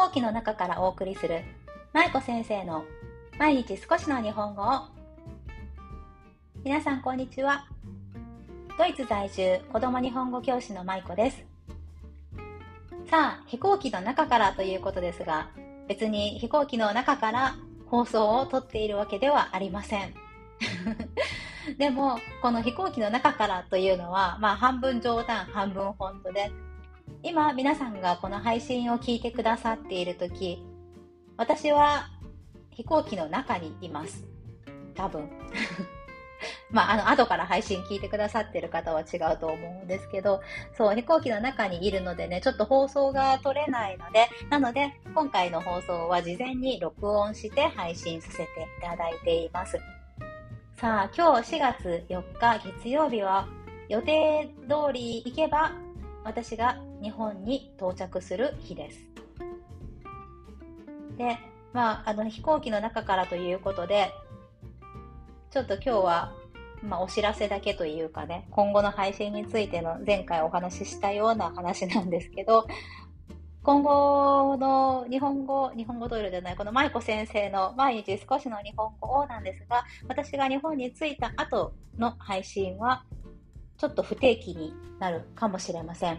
行機の中からお送りする舞子先生の毎日少しの日本語を。皆さんこんにちは。ドイツ在住子供日本語教師の舞子です。さあ飛行機の中からということですが別に飛行機の中から放送をとっているわけではありません。でもこの飛行機の中からというのはまあ半分冗談半分本当で今皆さんがこの配信を聞いてくださっている時私は飛行機の中にいます多分 まあ、あの、後から配信聞いてくださってる方は違うと思うんですけど、そう、飛行機の中にいるのでね、ちょっと放送が撮れないので、なので、今回の放送は事前に録音して配信させていただいています。さあ、今日4月4日月曜日は、予定通り行けば私が日本に到着する日です。で、まあ、あの飛行機の中からということで、ちょっと今日は、まあ、お知らせだけというかね、今後の配信についての前回お話ししたような話なんですけど、今後の日本語、日本語ドイルじゃない、この舞子先生の毎日少しの日本語をなんですが、私が日本に着いた後の配信は、ちょっと不定期になるかもしれません。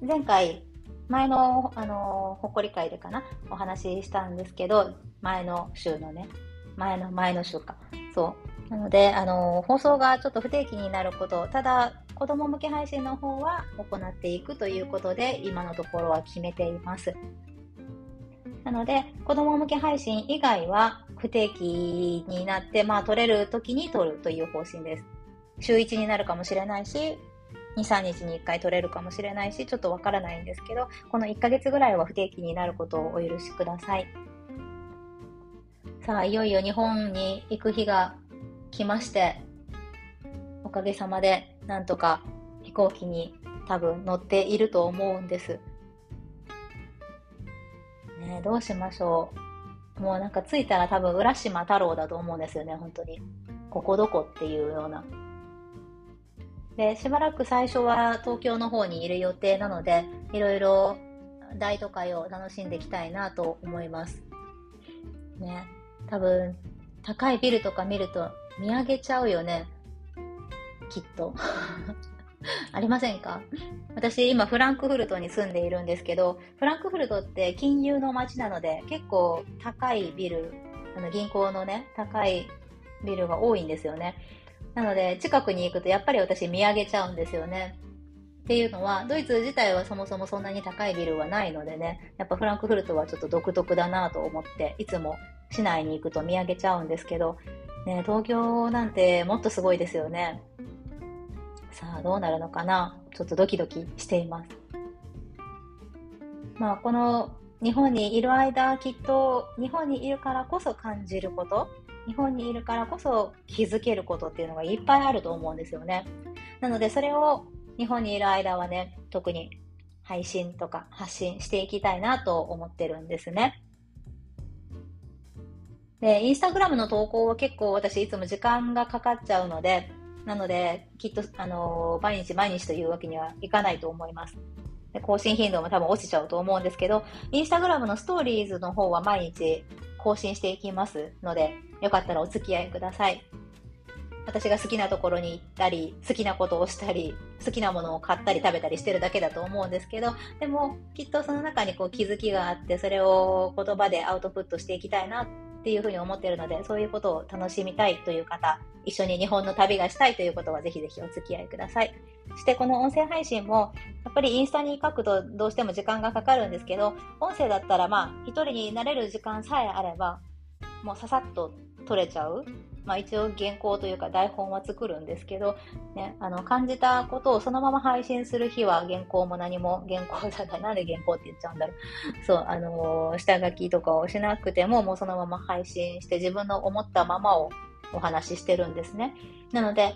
前回、前の、あの、ほこり会でかな、お話ししたんですけど、前の週のね、前の前の週か。そう。なので、あの、放送がちょっと不定期になること、ただ、子供向け配信の方は行っていくということで、今のところは決めています。なので、子供向け配信以外は不定期になって、まあ、撮れる時に撮るという方針です。週1になるかもしれないし、2、3日に1回取れるかもしれないし、ちょっとわからないんですけど、この1ヶ月ぐらいは不定期になることをお許しください。さあ、いよいよ日本に行く日が来まして、おかげさまでなんとか飛行機に多分乗っていると思うんです。ねどうしましょう。もうなんか着いたら多分浦島太郎だと思うんですよね、本当に。ここどこっていうような。で、しばらく最初は東京の方にいる予定なので、いろいろ大都会を楽しんでいきたいなと思います。ね。多分、高いビルとか見ると見上げちゃうよね。きっと。ありませんか？私今フランクフルトに住んでいるんですけど、フランクフルトって金融の街なので結構高いビル、あの銀行のね、高いビルが多いんですよね。なので、近くに行くとやっぱり私見上げちゃうんですよね。っていうのは、ドイツ自体はそもそもそんなに高いビルはないのでね、やっぱフランクフルトはちょっと独特だなと思って、いつも市内に行くと見上げちゃうんですけど、ね、東京なんてもっとすごいですよね。さあ、どうなるのかな？ちょっとドキドキしています。まあ、この日本にいる間、きっと日本にいるからこそ感じること、日本にいるからこそ気づけることっていうのがいっぱいあると思うんですよね。なのでそれを日本にいる間はね、特に配信とか発信していきたいなと思ってるんですね。で、インスタグラムの投稿は結構私いつも時間がかかっちゃうので、なので、きっと、あのー、毎日毎日というわけにはいかないと思います。で更新頻度も多分落ちちゃうと思うんですけど、インスタグラムのストーリーズの方は毎日更新していきますので、よかったらお付き合いください。私が好きなところに行ったり、好きなことをしたり、好きなものを買ったり食べたりしてるだけだと思うんですけど、でもきっとその中にこう気づきがあって、それを言葉でアウトプットしていきたいなっていうふうに思ってるので、そういうことを楽しみたいという方、一緒に日本の旅がしたいということはぜひぜひお付き合いください。そしてこの音声配信も、ぱりインスタに書くとどうしても時間がかかるんですけど、音声だったらまあ一人になれる時間さえあれば、もうささっと取れちゃう。まあ一応原稿というか台本は作るんですけど、ね、あの感じたことをそのまま配信する日は原稿も何も原稿じゃない。なんで原稿って言っちゃうんだろう。そう、あのー、下書きとかをしなくてももうそのまま配信して自分の思ったままをお話ししてるんですね。なので、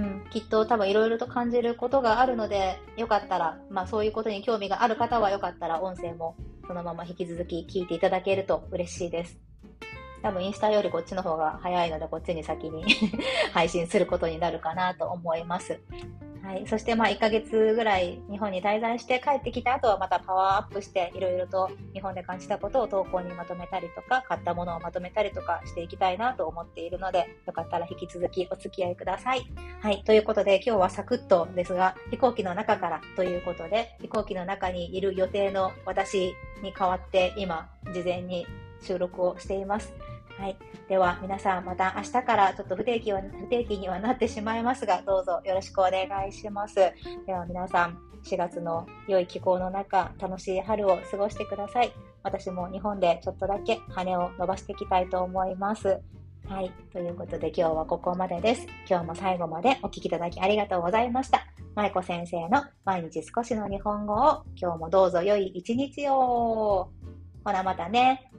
うん、きっと多分いろいろと感じることがあるので、よかったら、まあそういうことに興味がある方はよかったら音声もそのまま引き続き聞いていただけると嬉しいです。多分インスタよりこっちの方が早いので、こっちに先に 配信することになるかなと思います。はい、そしてまあ1ヶ月ぐらい日本に滞在して帰ってきた後はまたパワーアップしていろいろと日本で感じたことを投稿にまとめたりとか買ったものをまとめたりとかしていきたいなと思っているのでよかったら引き続きお付き合いください。はい、ということで今日はサクッとですが飛行機の中からということで飛行機の中にいる予定の私に代わって今事前に収録をしています。はい。では、皆さん、また明日からちょっと不定期は、不定期にはなってしまいますが、どうぞよろしくお願いします。では、皆さん、4月の良い気候の中、楽しい春を過ごしてください。私も日本でちょっとだけ羽を伸ばしていきたいと思います。はい。ということで今日はここまでです。今日も最後までお聴きいただきありがとうございました。舞子先生の毎日少しの日本語を今日もどうぞ良い一日を。ほなまたね。